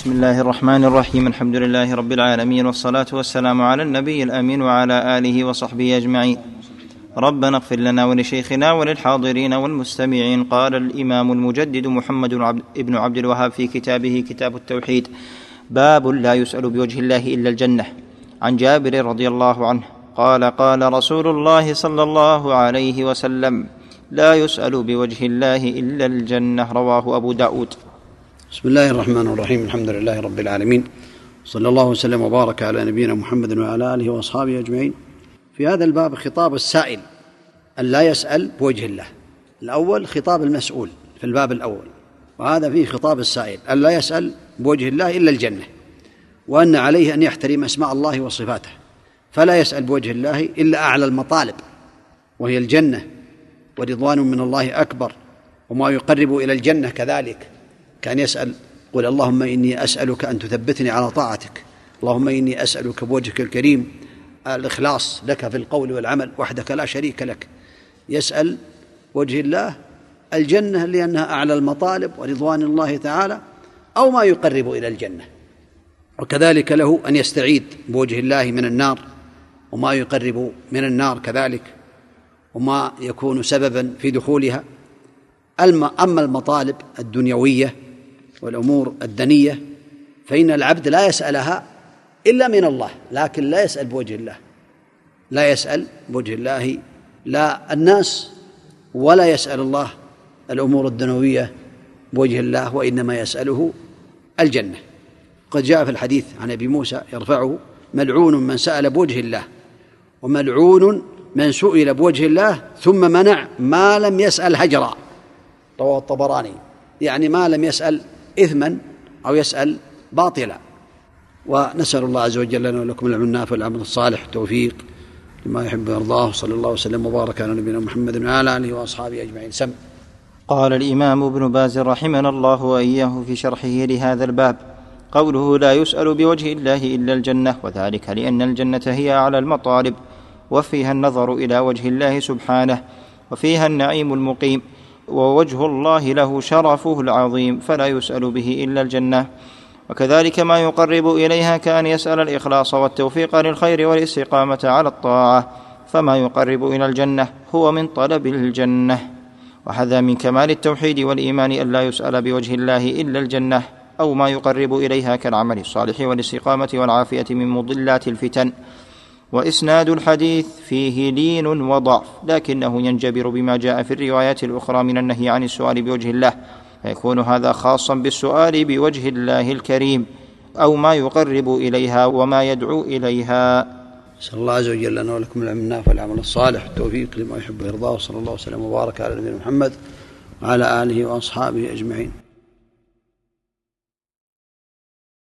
بسم الله الرحمن الرحيم الحمد لله رب العالمين والصلاة والسلام على النبي الأمين وعلى آله وصحبه أجمعين ربنا اغفر لنا ولشيخنا وللحاضرين والمستمعين قال الإمام المجدد محمد بن عبد الوهاب في كتابه كتاب التوحيد باب لا يسأل بوجه الله إلا الجنة عن جابر رضي الله عنه قال قال رسول الله صلى الله عليه وسلم لا يسأل بوجه الله إلا الجنة رواه أبو داود بسم الله الرحمن الرحيم. الحمد لله رب العالمين. صلى الله وسلم وبارك على نبينا محمد وعلى آله وأصحابه أجمعين. في هذا الباب خطاب السائل أن لا يسأل بوجه الله. الأول خطاب المسؤول في الباب الأول. وهذا فيه خطاب السائل أن لا يسأل بوجه الله إلا الجنة. وأن عليه أن يحترم أسماء الله وصفاته. فلا يسأل بوجه الله إلا أعلى المطالب. وهي الجنة. ورضوان من الله أكبر. وما يقرب إلى الجنة كذلك. كان يسأل قل اللهم إني أسألك أن تثبتني على طاعتك. اللهم إني أسألك بوجهك الكريم الإخلاص لك في القول والعمل وحدك لا شريك لك. يسأل وجه الله الجنة لأنها أعلى المطالب ورضوان الله تعالى أو ما يقرب إلى الجنة. وكذلك له أن يستعيد بوجه الله من النار وما يقرب من النار كذلك وما يكون سببا في دخولها. أما المطالب الدنيوية والأمور الدنية فإن العبد لا يسألها إلا من الله لكن لا يسأل بوجه الله. لا يسأل بوجه الله لا الناس ولا يسأل الله الأمور الدنيوية بوجه الله وإنما يسأله الجنة. قد جاء في الحديث عن أبي موسى يرفعه ملعون من سأل بوجه الله وملعون من سئل بوجه الله ثم منع ما لم يسأل هجرا. رواه الطبراني. يعني ما لم يسأل إثما أو يسأل باطلا. ونسأل الله عز وجل لنا ولكم العلم النافع والعمل الصالح التوفيق لما يحب ويرضاه. صلى الله وسلم وبارك على نبينا محمد وعلى آله وأصحابه أجمعين. سم. قال الإمام ابن باز رحمنا الله وإياه في شرحه لهذا الباب. قوله لا يسأل بوجه الله إلا الجنة وذلك لأن الجنة هي أعلى المطالب وفيها النظر إلى وجه الله سبحانه وفيها النعيم المقيم. ووجه الله له شرفه العظيم فلا يسأل به إلا الجنة. وكذلك ما يقرب إليها كأن يسأل الإخلاص والتوفيق للخير والاستقامة على الطاعة فما يقرب إلى الجنة هو من طلب الجنة. وهذا من كمال التوحيد والإيمان أن لا يسأل بوجه الله إلا الجنة أو ما يقرب إليها كالعمل الصالح والاستقامة والعافية من مضلات الفتن. وإسناد الحديث فيه لين وضعف لكنه ينجبر بما جاء في الروايات الأخرى من النهي عن السؤال بوجه الله فيكون هذا خاصا بالسؤال بوجه الله الكريم أو ما يقرب إليها وما يدعو إليها. نسأل الله عز وجل لنا ولكم العلم النافع والعمل الصالح التوفيق لما يحب ويرضاه صلى الله وسلم وبارك على نبينا محمد وعلى آله وأصحابه أجمعين.